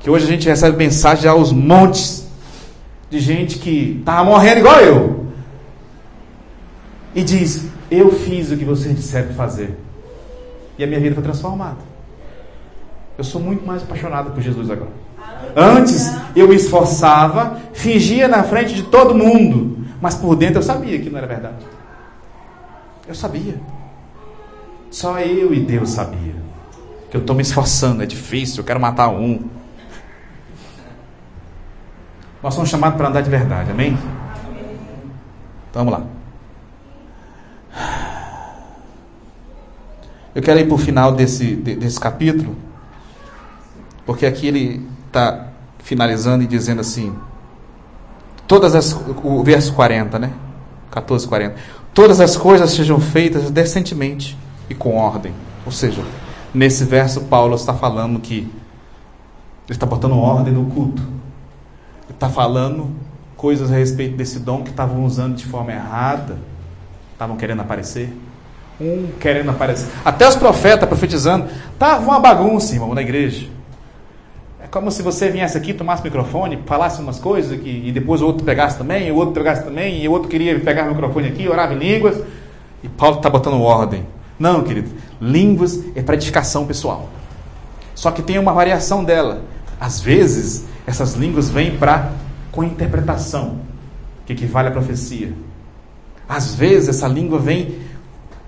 Que hoje a gente recebe mensagem aos montes de gente que estava morrendo igual eu. E diz: Eu fiz o que vocês disseram fazer. E a minha vida foi transformada. Eu sou muito mais apaixonado por Jesus agora. Antes eu me esforçava, fingia na frente de todo mundo, mas por dentro eu sabia que não era verdade. Eu sabia. Só eu e Deus sabia. Que eu estou me esforçando, é difícil, eu quero matar um. Nós somos chamados para andar de verdade, amém? Então, vamos lá. Eu quero ir para o final desse, desse capítulo, porque aqui ele está finalizando e dizendo assim: todas as, o verso 40, né? 14, 40. Todas as coisas sejam feitas decentemente e com ordem. Ou seja, nesse verso, Paulo está falando que ele está botando ordem no culto. Está falando coisas a respeito desse dom que estavam usando de forma errada, estavam querendo aparecer. Um querendo aparecer. Até os profetas profetizando. Estava uma bagunça, irmão, na igreja. É como se você viesse aqui, tomasse o microfone, falasse umas coisas e depois o outro pegasse também, o outro pegasse também, e o outro queria pegar o microfone aqui, orava em línguas. E Paulo está botando ordem. Não, querido. Línguas é para edificação pessoal. Só que tem uma variação dela. Às vezes, essas línguas vêm para com interpretação, que equivale à profecia. Às vezes, essa língua vem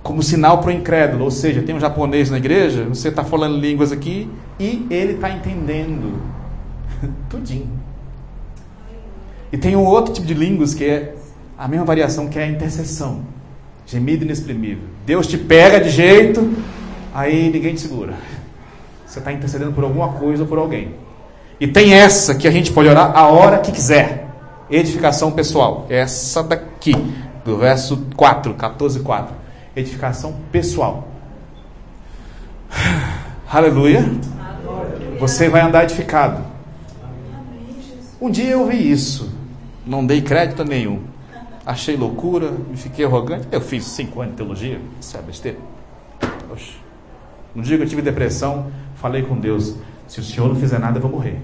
como sinal para o incrédulo, ou seja, tem um japonês na igreja, você está falando línguas aqui e ele está entendendo tudinho. E tem um outro tipo de línguas que é a mesma variação, que é a intercessão. Gemido inexprimível. Deus te pega de jeito, aí ninguém te segura. Você está intercedendo por alguma coisa ou por alguém. E tem essa que a gente pode orar a hora que quiser. Edificação pessoal. Essa daqui, do verso 4, 14, 4. Edificação pessoal. Aleluia. Você vai andar edificado. Um dia eu vi isso. Não dei crédito nenhum. Achei loucura, me fiquei arrogante. Eu fiz cinco anos de teologia. Isso é besteira. Oxe. Um dia que eu tive depressão, falei com Deus: se o Senhor não fizer nada, eu vou morrer.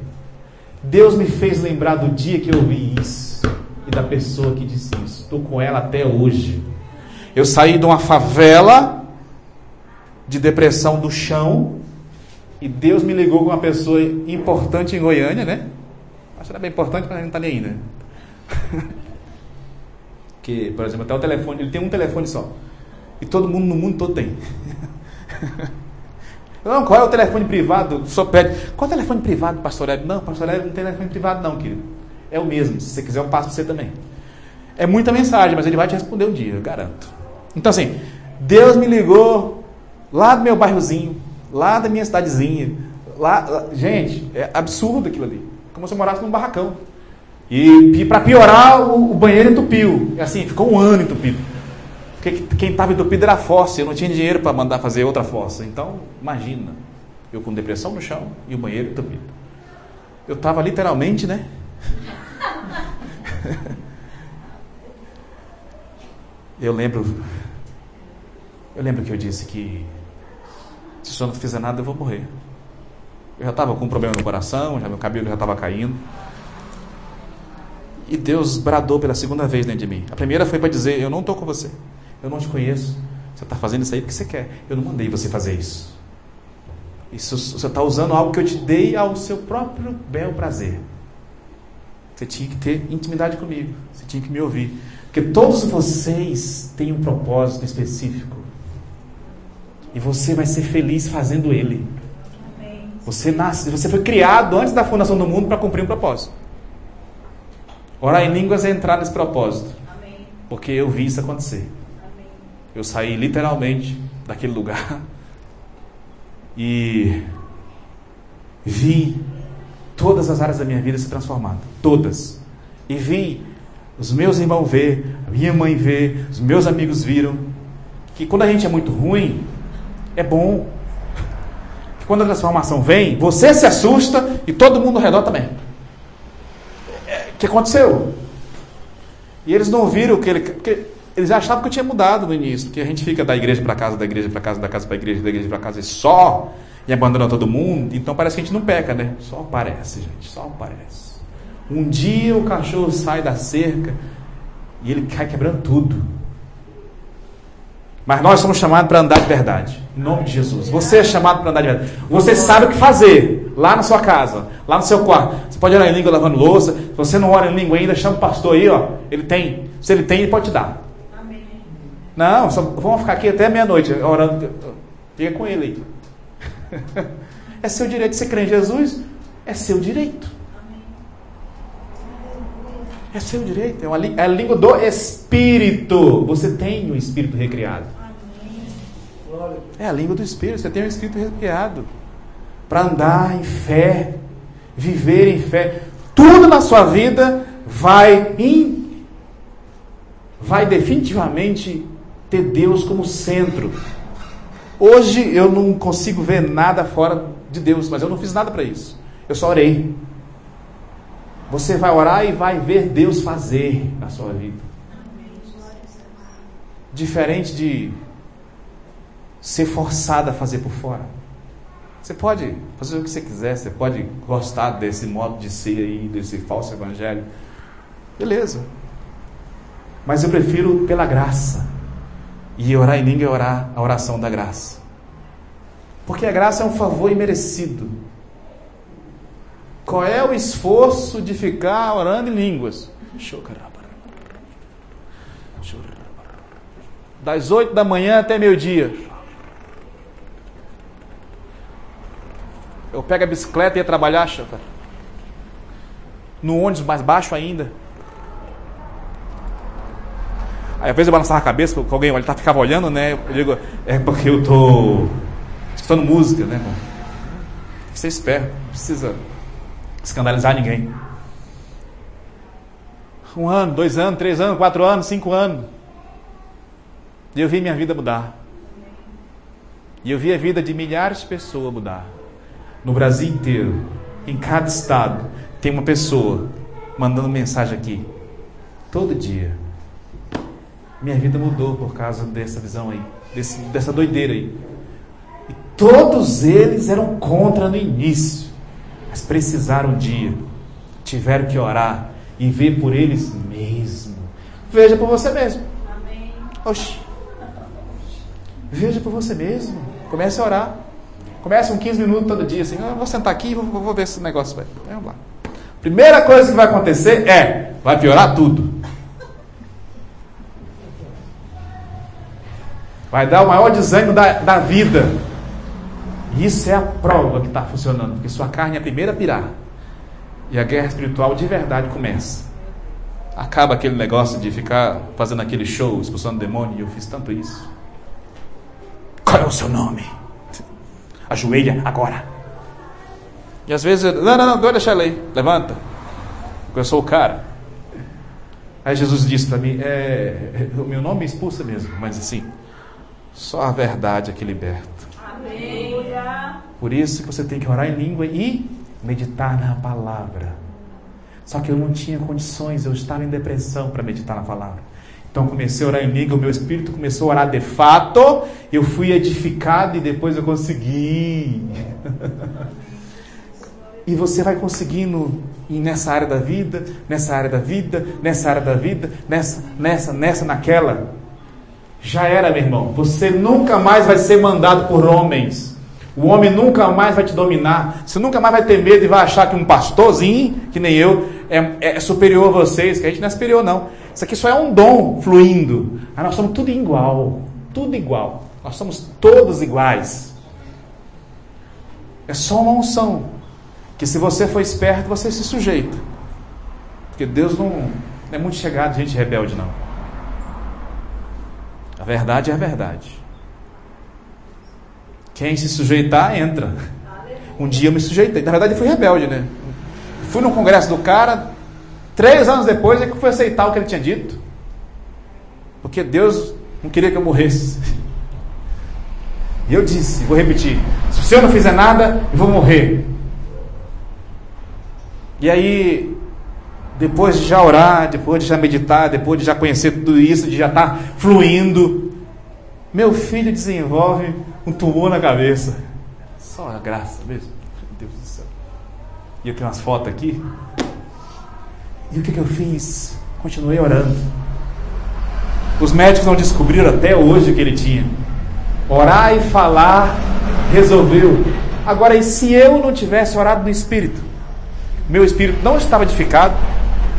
Deus me fez lembrar do dia que eu vi isso e da pessoa que disse isso. Estou com ela até hoje. Eu saí de uma favela de depressão do chão e Deus me ligou com uma pessoa importante em Goiânia, né? Acho que era bem importante, mas não está nem ainda. que, por exemplo, até o telefone, ele tem um telefone só. E todo mundo no mundo todo tem. Não, qual é o telefone privado? Só pede. Qual é o telefone privado, pastor Hélio? Não, pastor Hélio não tem telefone privado, não, querido. É o mesmo. Se você quiser, eu passo para você também. É muita mensagem, mas ele vai te responder um dia, eu garanto. Então, assim, Deus me ligou lá do meu bairrozinho, lá da minha cidadezinha. Lá, lá gente, é absurdo aquilo ali. Como se eu morasse num barracão. E, e para piorar, o, o, banheiro entupiu. E assim, ficou um ano entupido. Porque quem estava entupido era a fossa. Eu não tinha dinheiro para mandar fazer outra fossa. Então, imagina. Eu com depressão no chão e o banheiro entupido. Eu estava literalmente, né? eu lembro. Eu lembro que eu disse que se o senhor não fizer nada, eu vou morrer. Eu já estava com um problema no coração, já meu cabelo já estava caindo. E Deus bradou pela segunda vez dentro de mim. A primeira foi para dizer: Eu não estou com você. Eu não te conheço. Você está fazendo isso aí porque você quer. Eu não mandei você fazer isso. Isso você está usando algo que eu te dei ao seu próprio bel prazer. Você tinha que ter intimidade comigo. Você tinha que me ouvir. Porque todos vocês têm um propósito específico. E você vai ser feliz fazendo ele. Você nasce, você foi criado antes da fundação do mundo para cumprir um propósito. Orar em línguas é entrar nesse propósito. Amém. Porque eu vi isso acontecer. Eu saí literalmente daquele lugar e vi todas as áreas da minha vida se transformando. Todas. E vi os meus irmãos ver, a minha mãe ver, os meus amigos viram que quando a gente é muito ruim, é bom. Que quando a transformação vem, você se assusta e todo mundo ao redor também que aconteceu? E eles não viram que ele. Porque eles achavam que eu tinha mudado no início, que a gente fica da igreja para casa, da igreja para casa, da casa para igreja, da igreja para casa e só, e abandona todo mundo, então parece que a gente não peca, né? Só parece, gente, só parece. Um dia o cachorro sai da cerca e ele cai quebrando tudo. Mas nós somos chamados para andar de verdade. Em nome de Jesus. Você é chamado para andar de verdade. Você sabe o que fazer lá na sua casa, lá no seu quarto. Você pode orar em língua lavando louça. Se você não ora em língua ainda, chama o pastor aí, ó. Ele tem. Se ele tem, ele pode te dar. Não, só, vamos ficar aqui até meia-noite orando. Fica com ele aí. É seu direito. Você crê em Jesus? É seu direito. É seu direito. É, uma, é a língua do Espírito. Você tem o Espírito recriado. É a língua do Espírito. Você tem o Espírito recriado para andar em fé, viver em fé. Tudo na sua vida vai in, vai definitivamente ter Deus como centro. Hoje eu não consigo ver nada fora de Deus, mas eu não fiz nada para isso. Eu só orei. Você vai orar e vai ver Deus fazer na sua vida. Diferente de ser forçado a fazer por fora. Você pode fazer o que você quiser, você pode gostar desse modo de ser aí, desse falso evangelho. Beleza. Mas eu prefiro pela graça. E orar em língua é orar a oração da graça. Porque a graça é um favor imerecido. Qual é o esforço de ficar orando em línguas? Das oito da manhã até meio-dia. Eu pego a bicicleta e ia trabalhar, no ônibus mais baixo ainda. Aí às vezes eu balançava a cabeça, porque alguém ele tá, ficava olhando, né? Eu digo, é porque eu tô escutando música, né? Você é esperto, não precisa escandalizar ninguém. Um ano, dois anos, três anos, quatro anos, cinco anos. E eu vi minha vida mudar. E eu vi a vida de milhares de pessoas mudar. No Brasil inteiro, em cada estado, tem uma pessoa mandando mensagem aqui. Todo dia minha vida mudou por causa dessa visão aí, desse, dessa doideira aí. E todos eles eram contra no início, mas precisaram um dia, tiveram que orar e ver por eles mesmo. Veja por você mesmo. Amém. Oxi. Veja por você mesmo. Comece a orar. Comece com 15 minutos todo dia, assim, ah, vou sentar aqui e vou, vou, ver esse negócio vai. Vamos lá. Primeira coisa que vai acontecer é, vai piorar tudo. Vai dar o maior desânimo da, da vida. Isso é a prova que está funcionando, porque sua carne é a primeira a pirar. E a guerra espiritual de verdade começa. Acaba aquele negócio de ficar fazendo aquele show, expulsando demônio, e eu fiz tanto isso. Qual é o seu nome? Ajoelha agora. E às vezes, não, não, não, deixa ela aí, levanta. Porque eu sou o cara. Aí Jesus disse para mim: é, o meu nome me expulsa mesmo, mas assim, só a verdade é que liberta. Amém. Por isso que você tem que orar em língua e meditar na palavra. Só que eu não tinha condições, eu estava em depressão para meditar na palavra. Então comecei a orar em língua, o meu espírito começou a orar de fato, eu fui edificado e depois eu consegui. e você vai conseguindo ir nessa área da vida, nessa área da vida, nessa área da vida, nessa, nessa, nessa, naquela. Já era, meu irmão. Você nunca mais vai ser mandado por homens. O homem nunca mais vai te dominar. Você nunca mais vai ter medo e vai achar que um pastorzinho, que nem eu, é, é superior a vocês. Que a gente não é superior, não. Isso aqui só é um dom fluindo. Nós somos tudo igual. Tudo igual. Nós somos todos iguais. É só uma unção. Que se você for esperto, você se sujeita. Porque Deus não, não é muito chegado de gente rebelde, não. A verdade é a verdade. Quem se sujeitar, entra. Um dia eu me sujeitei. Na verdade, eu fui rebelde, né? Fui no congresso do cara, três anos depois é que eu fui aceitar o que ele tinha dito. Porque Deus não queria que eu morresse. E eu disse, vou repetir: se o senhor não fizer nada, eu vou morrer. E aí depois de já orar, depois de já meditar, depois de já conhecer tudo isso, de já estar tá fluindo, meu filho desenvolve um tumor na cabeça. Só a graça mesmo. Meu Deus do céu. E eu tenho umas fotos aqui. E o que, que eu fiz? Continuei orando. Os médicos não descobriram até hoje o que ele tinha. Orar e falar resolveu. Agora, e se eu não tivesse orado no espírito? Meu espírito não estava edificado,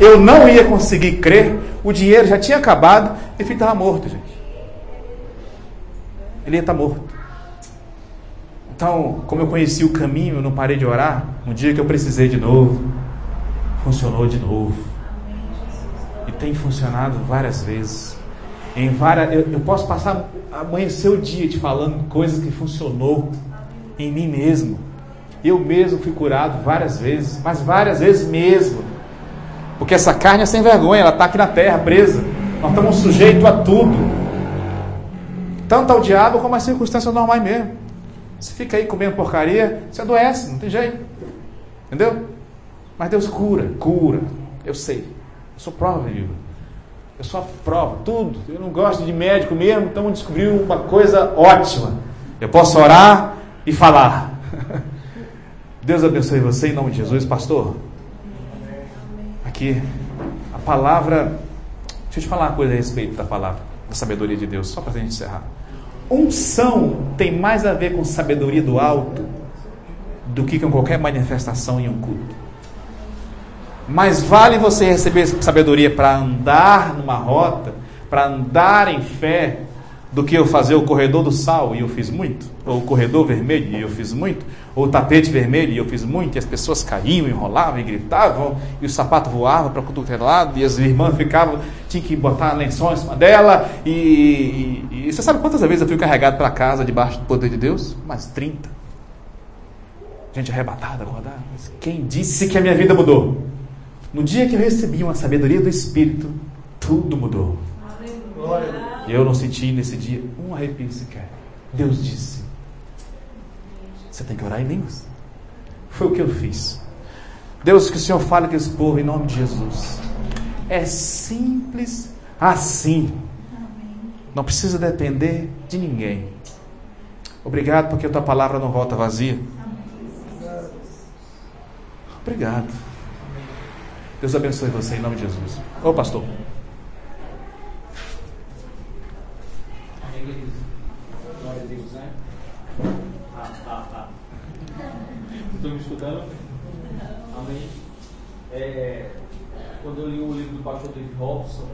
eu não ia conseguir crer, o dinheiro já tinha acabado e filho estava morto, gente. Ele ia estar morto. Então, como eu conheci o caminho, eu não parei de orar. Um dia que eu precisei de novo, funcionou de novo. E tem funcionado várias vezes. Em várias, eu, eu posso passar amanhecer o dia te falando coisas que funcionou em mim mesmo. Eu mesmo fui curado várias vezes, mas várias vezes mesmo. Porque essa carne é sem vergonha, ela está aqui na terra presa. Nós estamos sujeitos a tudo. Tanto ao diabo como às circunstâncias normais mesmo. Você fica aí comendo porcaria, você adoece, não tem jeito. Entendeu? Mas Deus cura, cura. Eu sei. Eu sou prova viva. Eu sou a prova, tudo. Eu não gosto de médico mesmo, então descobriu uma coisa ótima. Eu posso orar e falar. Deus abençoe você em nome de Jesus, pastor aqui. A palavra. Deixa eu te falar uma coisa a respeito da palavra. da sabedoria de Deus, só para a gente encerrar. Unção tem mais a ver com sabedoria do alto do que com qualquer manifestação em um culto. Mais vale você receber sabedoria para andar numa rota, para andar em fé, do que eu fazer o corredor do sal e eu fiz muito, ou o corredor vermelho e eu fiz muito, ou o tapete vermelho e eu fiz muito, e as pessoas caíam, enrolavam e gritavam, e o sapato voava para todo lado, e as irmãs ficavam, tinha que botar lençol em cima dela, e, e, e você sabe quantas vezes eu fui carregado para casa debaixo do poder de Deus? Mais 30. Gente arrebatada, acordada. Mas quem disse que a minha vida mudou? No dia que eu recebi uma sabedoria do Espírito, tudo mudou. E eu não senti nesse dia um arrepio sequer. Deus disse: Você tem que orar em línguas. Foi o que eu fiz. Deus, que o Senhor fale com esse povo em nome de Jesus. É simples assim. Não precisa depender de ninguém. Obrigado porque a tua palavra não volta vazia. Obrigado. Deus abençoe você em nome de Jesus. Ô pastor. Glória a Deus, né? Ah, ah, ah. Estão me escutando? Amém. É, quando eu li o livro do pastor David Robson,